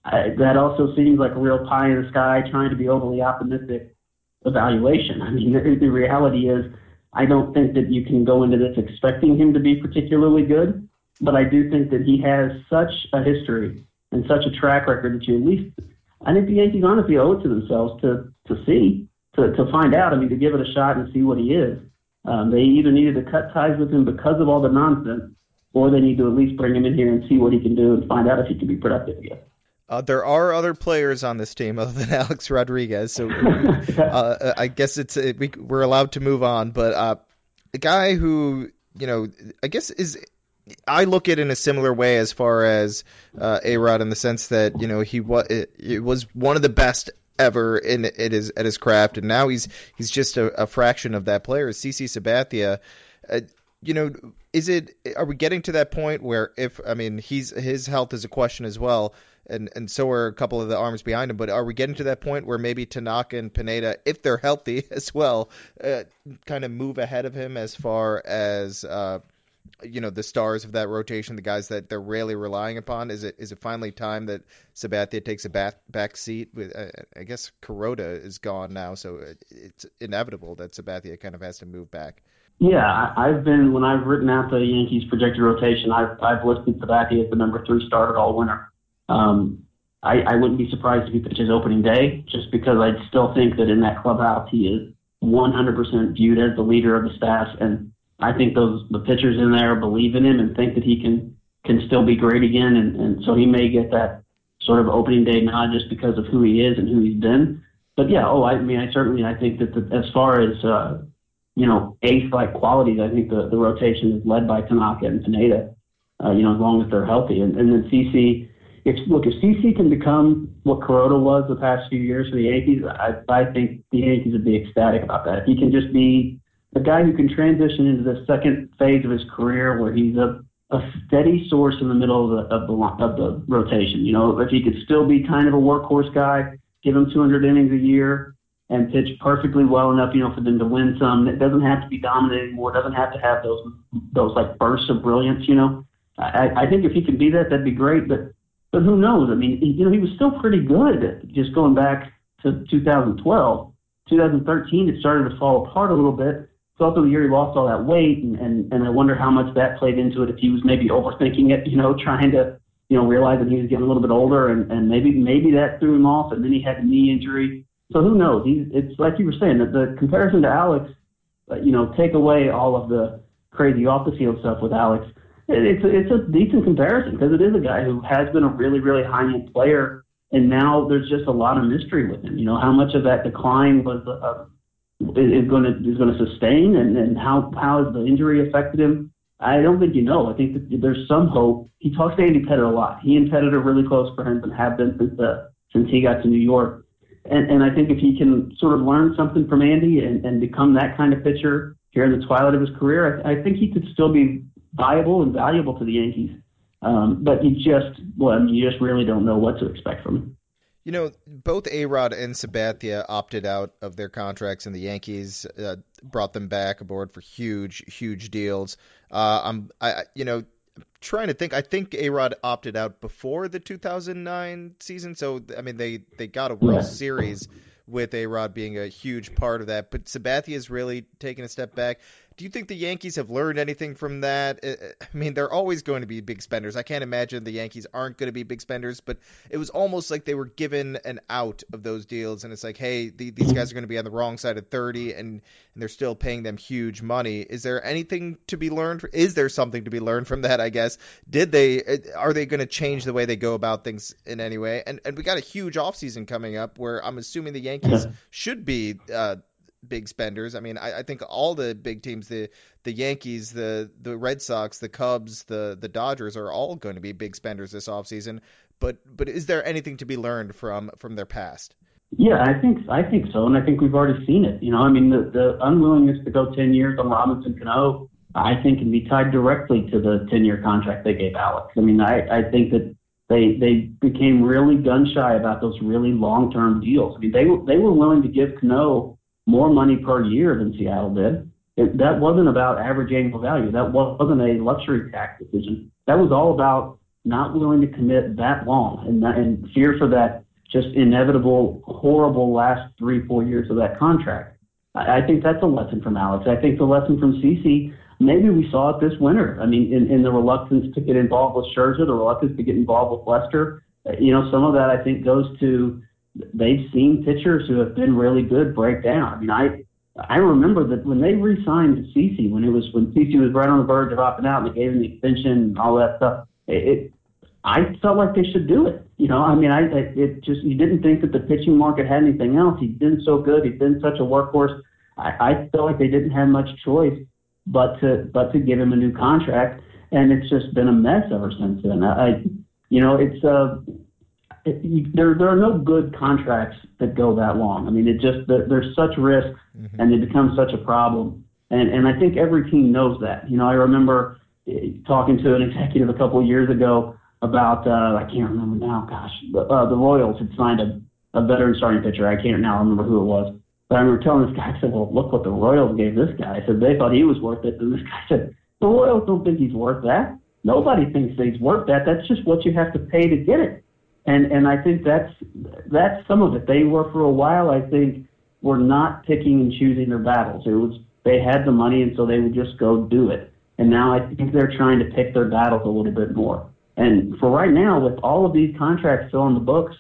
I, that also seems like a real pie in the sky trying to be overly optimistic evaluation. I mean, the, the reality is, I don't think that you can go into this expecting him to be particularly good, but I do think that he has such a history and such a track record that you at least I think the Yankees honestly owe it to themselves to to see to to find out. I mean, to give it a shot and see what he is. Um, they either needed to cut ties with him because of all the nonsense, or they need to at least bring him in here and see what he can do and find out if he can be productive again. Uh, there are other players on this team other than Alex Rodriguez, so uh, I guess it's we, we're allowed to move on. But uh, the guy who you know, I guess is I look at it in a similar way as far as uh, A Rod in the sense that you know he was it, it was one of the best ever in at his at his craft, and now he's he's just a, a fraction of that player. CC Sabathia, uh, you know, is it? Are we getting to that point where if I mean he's his health is a question as well, and and so are a couple of the arms behind him. But are we getting to that point where maybe Tanaka and Pineda, if they're healthy as well, uh, kind of move ahead of him as far as uh, you know the stars of that rotation, the guys that they're really relying upon? Is it is it finally time that Sabathia takes a back back seat? With uh, I guess Kuroda is gone now, so it's inevitable that Sabathia kind of has to move back. Yeah, I've been when I've written out the Yankees projected rotation, I've I've listed Sabathia as the number three starter all winter. Um, I, I wouldn't be surprised if he pitches opening day, just because I still think that in that clubhouse he is 100% viewed as the leader of the staff, and I think those the pitchers in there believe in him and think that he can can still be great again, and, and so he may get that sort of opening day nod just because of who he is and who he's been. But yeah, oh, I mean, I certainly I think that the, as far as uh, you know ace like qualities, I think the the rotation is led by Tanaka and Pineda. Uh, you know, as long as they're healthy, and, and then CC. If look, if CC can become what Kuroda was the past few years for the Yankees, I, I think the Yankees would be ecstatic about that. If he can just be a guy who can transition into the second phase of his career where he's a, a steady source in the middle of the, of the of the rotation. You know, if he could still be kind of a workhorse guy, give him 200 innings a year and pitch perfectly well enough, you know, for them to win some. It doesn't have to be dominant anymore. It doesn't have to have those those like bursts of brilliance. You know, I, I think if he could be that, that'd be great. But but who knows? I mean, you know, he was still pretty good. Just going back to 2012, 2013, it started to fall apart a little bit it's also the year he lost all that weight, and, and and I wonder how much that played into it. If he was maybe overthinking it, you know, trying to you know realize that he was getting a little bit older, and and maybe maybe that threw him off, and then he had a knee injury. So who knows? He's it's like you were saying that the comparison to Alex, uh, you know, take away all of the crazy off the field stuff with Alex. it, it's a, it's a decent comparison because it is a guy who has been a really really high end player, and now there's just a lot of mystery with him. You know how much of that decline was uh, is going to is going to sustain, and, and how how has the injury affected him? I don't think you know. I think that there's some hope. He talks to Andy Pettitte a lot. He and Pettitte are really close friends and have been since uh, since he got to New York. And, and I think if he can sort of learn something from Andy and, and become that kind of pitcher here in the twilight of his career, I, I think he could still be viable and valuable to the Yankees. Um, but you just, well, I mean, you just really don't know what to expect from him. You know, both A Rod and Sabathia opted out of their contracts, and the Yankees uh, brought them back aboard for huge, huge deals. Uh, I'm, I, you know, trying to think. I think A Rod opted out before the 2009 season, so I mean, they they got a World Yeah. Series with A Rod being a huge part of that. But Sabathia is really taking a step back. Do you think the Yankees have learned anything from that? I mean, they're always going to be big spenders. I can't imagine the Yankees aren't going to be big spenders, but it was almost like they were given an out of those deals, and it's like, hey, the, these guys are going to be on the wrong side of 30, and, and they're still paying them huge money. Is there anything to be learned? Is there something to be learned from that? I guess. Did they? uh, Are they going to change the way they go about things in any way? And and we got a huge offseason coming up where I'm assuming the Yankees should be. Uh, big spenders. I mean, I, I think all the big teams, the the Yankees, the the Red Sox, the Cubs, the the Dodgers are all going to be big spenders this offseason. But but is there anything to be learned from from their past? Yeah, I think I think so, and I think we've already seen it. You know, I mean, the, the unwillingness to go 10 years on Robinson Cano, I think, can be tied directly to the 10-year contract they gave Alex. I mean, I, I think that they they became really gun shy about those really long-term deals. I mean, they they were willing to give Cano more money per year than Seattle did. It, that wasn't about average annual value. That wasn't a luxury tax decision. That was all about not willing to commit that long and, and fear for that just inevitable, horrible last three, four years of that contract. I, I think that's a lesson from Alex. I think the lesson from CC, maybe we saw it this winter. I mean, in, in the reluctance to get involved with Scherzer, the reluctance to get involved with Lester. You know, some of that I think goes to they've seen pitchers who have been really good break down. I mean, I I remember that when they re-signed CC, when it was when CC was right on the verge of opting out, and they gave him the extension and all that stuff. It, it I felt like they should do it. You know, I mean, I I- it just you didn't think that the pitching market had anything else. He's been so good. He's been such a workhorse. I, I felt like they didn't have much choice but to but to give him a new contract, and it's just been a mess ever since then. I, I you know, it's uh, it, you, there there are no good contracts that go that long. I mean, it just there, there's such risks, and they become such a problem. And and I think every team knows that. You know, I remember eh, talking to an executive a couple of years ago about uh, I can't remember now. Gosh, the, uh, the Royals had signed a, a veteran starting pitcher. I can't now remember who it was. But I remember telling this guy, I said, "Well, look what the Royals gave this guy." I said they thought he was worth it, and this guy said, "The Royals don't think he's worth that. Nobody thinks that he's worth that. That's just what you have to pay to get it." And and I think that's that's some of it. They were for a while. I think were not picking and choosing their battles. It was they had the money, and so they would just go do it. And now I think they're trying to pick their battles a little bit more. And for right now, with all of these contracts still on the books,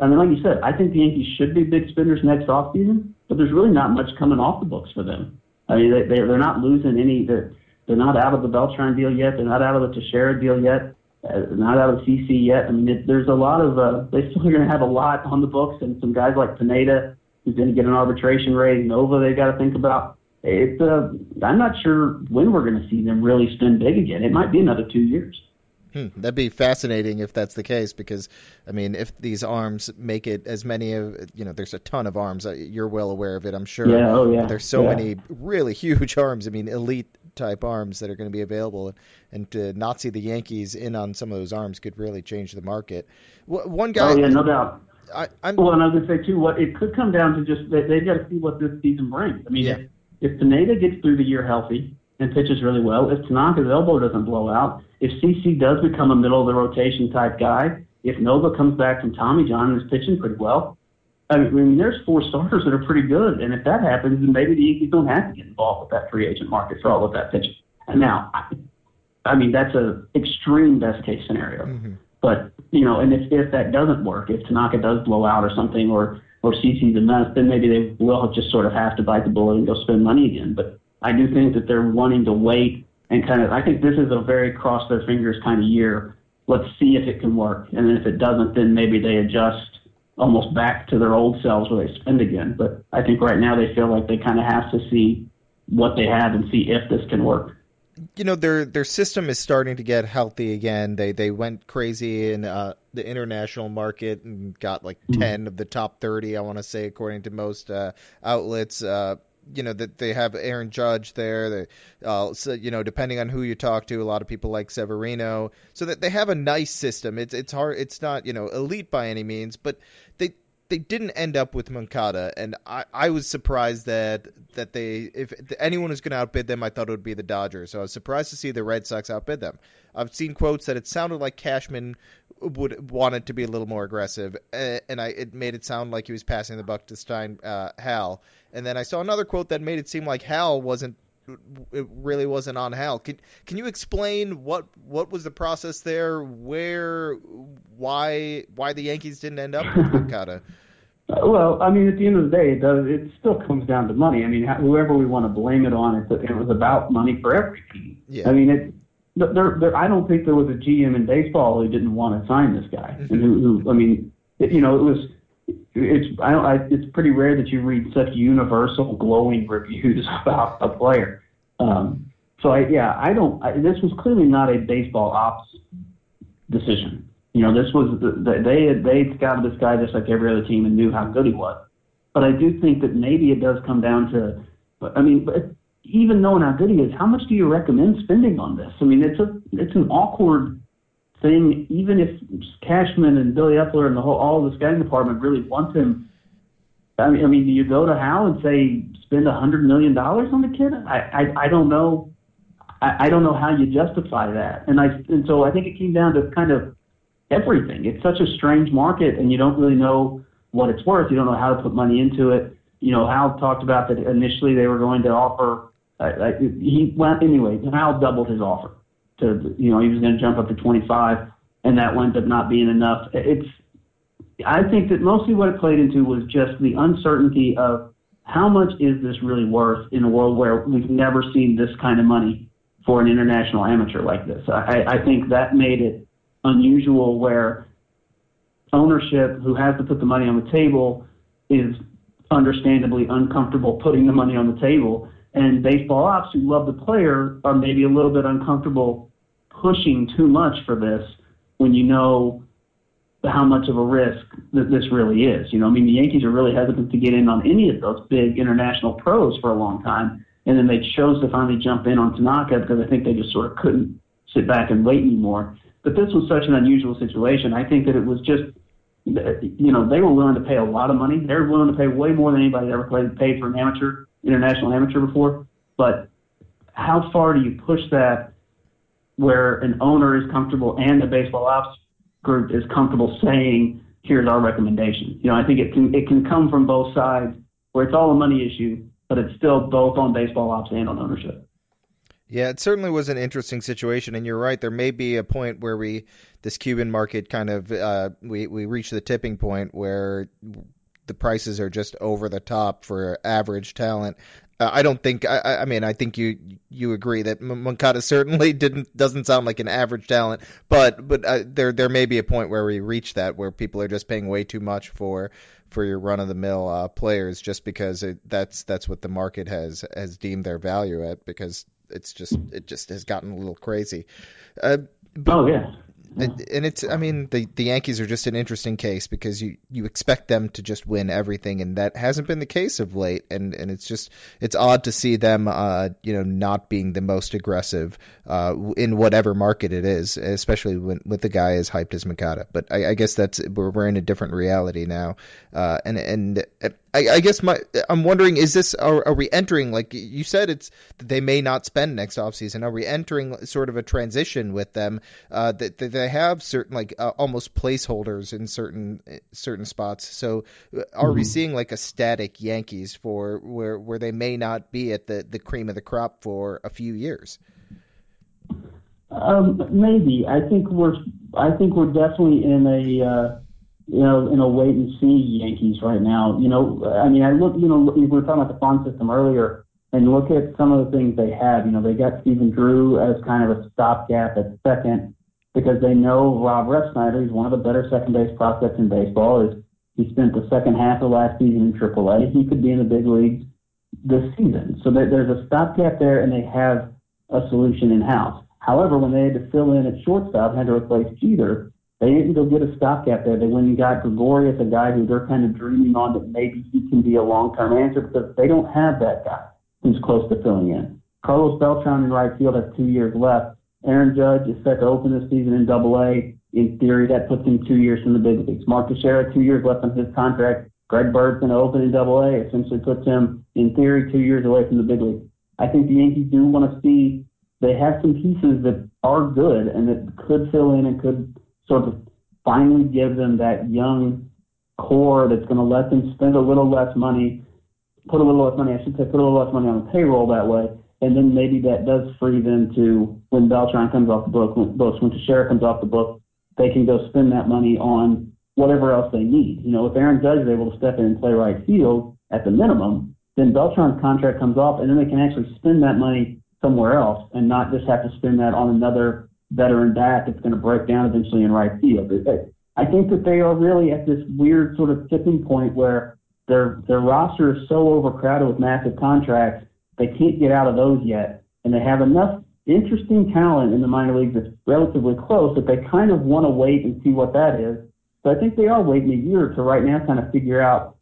I mean, like you said, I think the Yankees should be big spenders next offseason, but there's really not much coming off the books for them. I mean, they, they're, they're not losing any. They're, they're not out of the Beltran deal yet. They're not out of the Teixeira deal yet. Uh, not out of CC yet. I mean, it, there's a lot of. Uh, they still are going to have a lot on the books, and some guys like Pineda, who's going to get an arbitration rate. Nova, they got to think about. It's. Uh, I'm not sure when we're going to see them really spend big again. It might be another two years. Hmm, that'd be fascinating if that's the case, because I mean, if these arms make it as many of you know, there's a ton of arms. Uh, You're well aware of it, I'm sure. Yeah. Oh yeah. There's so yeah. many really huge arms. I mean, elite type arms that are going to be available, and to not see the Yankees in on some of those arms could really change the market. One guy, Oh yeah, no doubt. I, I'm Well, and I was going to say too, what it could come down to just they, they've got to see what this season brings. I mean, Yeah. if, if Pineda gets through the year healthy and pitches really well, if Tanaka's elbow doesn't blow out, if CC does become a middle of the rotation type guy, if Nova comes back from Tommy John and is pitching pretty well, I mean, there's four starters that are pretty good, and if that happens, then maybe the Yankees don't have to get involved with that free agent market for all of that pitching. And now, I, I mean, that's a extreme best case scenario. Mhm. But you know, and if if that doesn't work, if Tanaka does blow out or something, or or CC's a mess, then maybe they will just sort of have to bite the bullet and go spend money again. But I do think that they're wanting to wait and kind of I think this is a very cross their fingers kind of year. Let's see if it can work, and then if it doesn't, then maybe they adjust almost back to their old selves where they spend again. But I think right now they feel like they kind of have to see what they have and see if this can work you know their their system is starting to get healthy again. They they went crazy in uh, the international market and got like mm-hmm. ten of the top thirty. I want to say according to most uh, outlets. Uh, you know that they have Aaron Judge there. They, uh, so, you know, depending on who you talk to, a lot of people like Severino. So that they have a nice system. It's it's hard. It's not you know elite by any means, but they they didn't end up with Moncada, and I, I was surprised that that they if anyone was going to outbid them, I thought it would be the Dodgers. So I was surprised to see the Red Sox outbid them. I've seen quotes that it sounded like Cashman would wanted to be a little more aggressive, and I it made it sound like he was passing the buck to Stein uh, Hal. And then I saw another quote that made it seem like Hal wasn't it really wasn't on Hal. Can can you explain what what was the process there? Where why why the Yankees didn't end up with Moncada? Well, I mean, at the end of the day, it does. It still comes down to money. I mean, whoever we want to blame it on, it, it was about money for every team. Yeah. I mean, it. There, there, I don't think there was a GM in baseball who didn't want to sign this guy, mm-hmm. and who, who, I mean, it, you know, it was. It's I don't. I, it's pretty rare that you read such universal glowing reviews about a player. Um, so I, yeah, I don't. I, this was clearly not a baseball ops decision. You know, this was the, they had they scouted this guy just like every other team and knew how good he was. But I do think that maybe it does come down to, I mean, even knowing how good he is, how much do you recommend spending on this? I mean, it's a it's an awkward thing. Even if Cashman and Billy Eppler and the whole all the scouting department really want him, I mean, I mean, do you go to Hal and say spend a hundred million dollars on the kid? I I, I don't know. I, I don't know how you justify that. And I and so I think it came down to kind of everything. It's such a strange market, and you don't really know what it's worth. You don't know how to put money into it. You know, Hal talked about that initially they were going to offer. Uh, he went anyway. Hal doubled his offer to, you know, he was going to jump up to 25, and that wound up not being enough. It's, I think that mostly what it played into was just the uncertainty of how much is this really worth in a world where we've never seen this kind of money for an international amateur like this. I, I think that made it unusual where ownership who has to put the money on the table is understandably uncomfortable putting the money on the table. And baseball ops who love the player are maybe a little bit uncomfortable pushing too much for this when you know how much of a risk that this really is. You know, I mean, the Yankees are really hesitant to get in on any of those big international pros for a long time. And then they chose to finally jump in on Tanaka because I think they just sort of couldn't sit back and wait anymore. But this was such an unusual situation. I think that it was just, you know, they were willing to pay a lot of money. They were willing to pay way more than anybody ever paid for an amateur, international amateur before. But how far do you push that where an owner is comfortable and the baseball ops group is comfortable saying, here's our recommendation? You know, I think it can, it can come from both sides where it's all a money issue, but it's still both on baseball ops and on ownership. Yeah, it certainly was an interesting situation, and you're right. There may be a point where we, this Cuban market, kind of uh, we we reach the tipping point where the prices are just over the top for average talent. Uh, I don't think. I, I mean, I think you you agree that Moncada certainly didn't doesn't sound like an average talent, but but uh, there there may be a point where we reach that where people are just paying way too much for for your run of the mill uh, players just because it, that's that's what the market has has deemed their value at because it's just it just has gotten a little crazy. Uh, but, oh yeah. And it's, I mean, the the Yankees are just an interesting case because you you expect them to just win everything, and that hasn't been the case of late. And and it's just it's odd to see them, uh, you know, not being the most aggressive uh, in whatever market it is, especially when with the guy as hyped as Moncada. But I, I guess that's we're, we're in a different reality now, uh, and and I, I, guess my I'm wondering is this are, are, we entering like you said it's they may not spend next offseason. Are we entering sort of a transition with them uh, that, that they have certain like uh, almost placeholders in certain certain spots? So uh, are mm-hmm. we seeing like a static Yankees for where where they may not be at the the cream of the crop for a few years? Um, maybe. I think we're I think we're definitely in a uh you know, in a wait and see Yankees right now. You know, I mean, I look, you know, we were talking about the farm system earlier. and look at some of the things they have. You know, they got Stephen Drew as kind of a stopgap at second because they know Rob Refsnyder, he's one of the better second base prospects in baseball, is he spent the second half of last season in AAA. He could be in the big leagues this season. So there- there's a stopgap there, and they have a solution in house. However, when they had to fill in at shortstop, had to replace Jeter, they didn't go get a stopgap there. They went and got Gregorius, a guy who they're kind of dreaming on that maybe he can be a long-term answer because they don't have that guy who's close to filling in. Carlos Beltran in right field has two years left. Aaron Judge is set to open this season in Double A. In theory, that puts him two years from the big leagues. Mark Teixeira, two years left on his contract. Greg Bird's going to open in Double A. Essentially puts him, in theory, two years away from the big leagues. I think the Yankees do want to see they have some pieces that are good and that could fill in and could sort of finally give them that young core that's going to let them spend a little less money, put a little less money, I should say, put a little less money on the payroll that way, and then maybe that does free them to when Beltran comes off the book, when, when Teixeira comes off the book, they can go spend that money on whatever else they need. You know, if Aaron Judge is able to step in and play right field at the minimum, then Beltran's contract comes off, and then they can actually spend that money somewhere else and not just have to spend that on another veteran bat that's going to break down eventually in right field. I think that they are really at this weird sort of tipping point where their their roster is so overcrowded with massive contracts they can't get out of those yet, and they have enough interesting talent in the minor leagues that's relatively close that they kind of want to wait and see what that is. So I think they are waiting a year to right now kind of figure out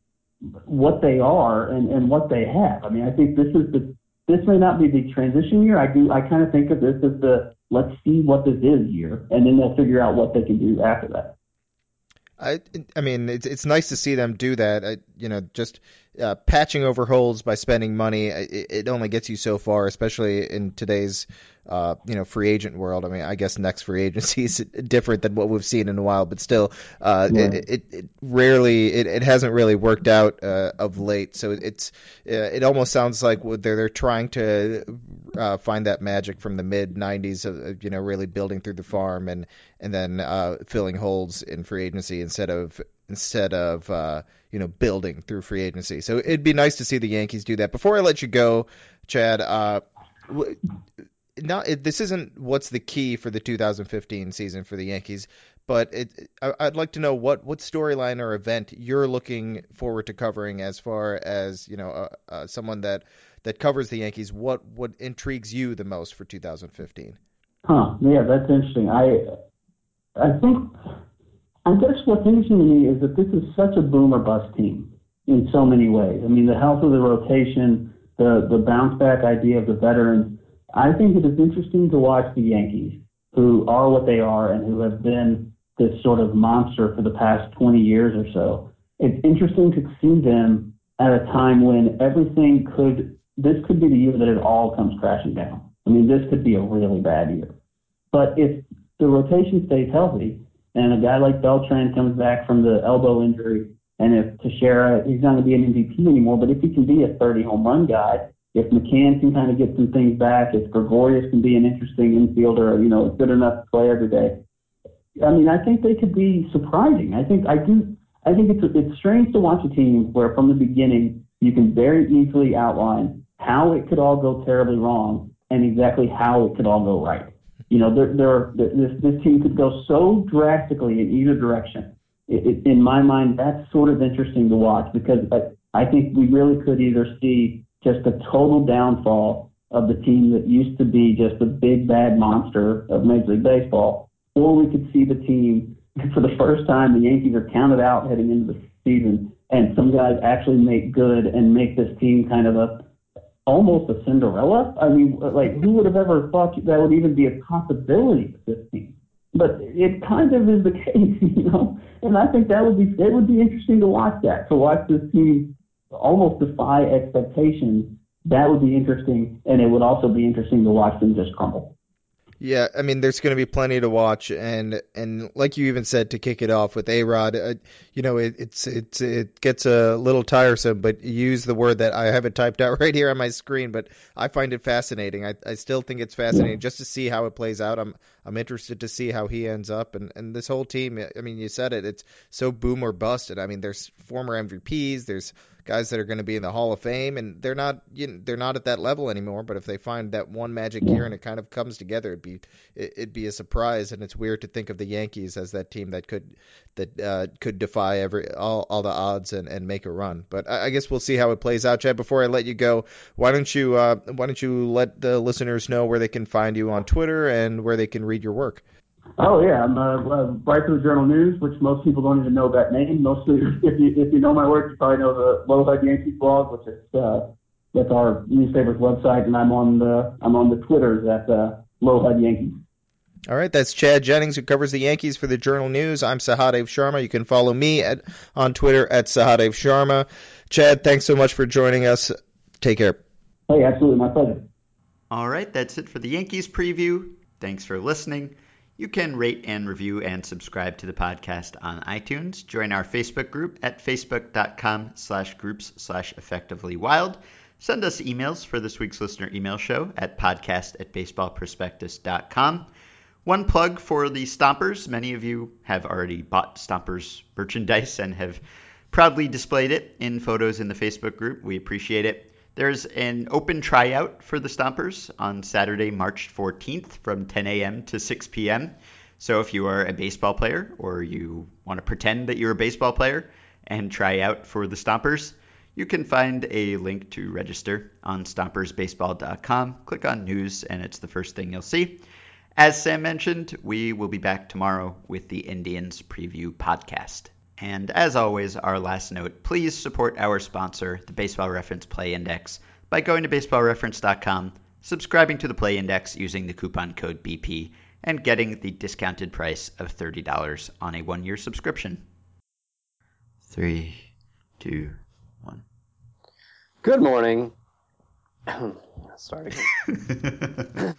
what they are and, and what they have. I mean, I think this is the this may not be the transition year. I do I kind of think of this as the let's see what this is year, and then they'll figure out what they can do after that. I I mean it's it's nice to see them do that. I, you know, just uh, patching over holes by spending money, it, it only gets you so far, especially in today's uh, you know free agent world. I mean, I guess next free agency is different than what we've seen in a while, but still, uh, yeah. it, it, it, rarely it, it hasn't really worked out uh, of late. So it's uh, it almost sounds like they're they're trying to uh, find that magic from the mid '90s of you know really building through the farm and and then uh, filling holes in free agency instead of instead of uh, you know building through free agency. So it'd be nice to see the Yankees do that. Before I let you go, Chad, uh, not this isn't what's the key for the 2015 season for the Yankees, but it, I, would like to know what what storyline or event you're looking forward to covering as far as you know uh, uh, someone that that covers the Yankees. What what intrigues you the most for 2015? Huh? Yeah, that's interesting. I I think I guess what's interesting to me is that this is such a boomer bust team in so many ways. I mean, the health of the rotation, the the bounce back idea of the veterans I think it is interesting to watch the Yankees, who are what they are and who have been this sort of monster for the past 20 years or so. It's interesting to see them at a time when everything could, this could be the year that it all comes crashing down. I mean, this could be a really bad year. But if the rotation stays healthy and a guy like Beltran comes back from the elbow injury, and if Teixeira, he's not going to be an MVP anymore, but if he can be a 30 home run guy, if McCann can kind of get some things back, if Gregorius can be an interesting infielder, you know, a good enough to play every day. I mean, I think they could be surprising. I think I do. I think it's it's strange to watch a team where from the beginning you can very easily outline how it could all go terribly wrong and exactly how it could all go right. You know, there, there, this this team could go so drastically in either direction. It, it, in my mind, that's sort of interesting to watch because I, I think we really could either see just a total downfall of the team that used to be just a big bad monster of Major League Baseball, or we could see the team for the first time the Yankees are counted out heading into the season, and some guys actually make good and make this team kind of a almost a Cinderella. I mean, like who would have ever thought that would even be a possibility with this team? But it kind of is the case, you know. And I think that would be it would be interesting to watch that to watch this team almost defy expectations, that would be interesting, and it would also be interesting to watch them just crumble. Yeah, I mean, there's going to be plenty to watch, and and like you even said to kick it off with A Rod, uh, you know, it, it's it's it gets a little tiresome, but use the word that I have it typed out right here on my screen, but I find it fascinating. I I still think it's fascinating just to see how it plays out. I'm I'm interested to see how he ends up. And and this whole team, I mean, you said it, it's so boom or bust. And I mean, there's former MVPs, there's guys that are going to be in the Hall of Fame, and they're not you know, they're not at that level anymore. But if they find that one magic year and it kind of comes together, it'd be it'd be a surprise. And it's weird to think of the Yankees as that team that could that uh, could defy every all, all the odds and, and make a run. But I, I guess we'll see how it plays out. Chad, before I let you go, why don't you uh, why don't you let the listeners know where they can find you on Twitter and where they can read your work? Oh yeah, I'm uh, uh, Journal News, which most people don't even know that name. Mostly, if you if you know my work, you probably know the LoHud Yankees blog, which is uh, that's our newspaper's website, and I'm on the I'm on the Twitters at uh, LoHud Yankees. All right, that's Chad Jennings who covers the Yankees for the Journal News. I'm Sahadev Sharma. You can follow me at on Twitter at Sahadev Sharma. Chad, thanks so much for joining us. Take care. Hey, absolutely, my pleasure. All right, that's it for the Yankees preview. Thanks for listening. You can rate and review and subscribe to the podcast on iTunes. Join our Facebook group at facebook.com slash groups slash effectively wild. Send us emails for this week's listener email show at podcast at baseballprospectus.com. One plug for the Stompers. Many of you have already bought Stompers merchandise and have proudly displayed it in photos in the Facebook group. We appreciate it. There's an open tryout for the Stompers on Saturday, March 14th from 10 a.m. to 6 p.m. So if you are a baseball player or you want to pretend that you're a baseball player and try out for the Stompers, you can find a link to register on stompersbaseball.com. Click on news, and it's the first thing you'll see. As Sam mentioned, we will be back tomorrow with the Indians Preview Podcast. And as always, our last note please support our sponsor, the Baseball Reference Play Index, by going to baseballreference.com, subscribing to the Play Index using the coupon code BP, and getting the discounted price of $30 on a one year subscription. Three, two, one. Good morning. Start again.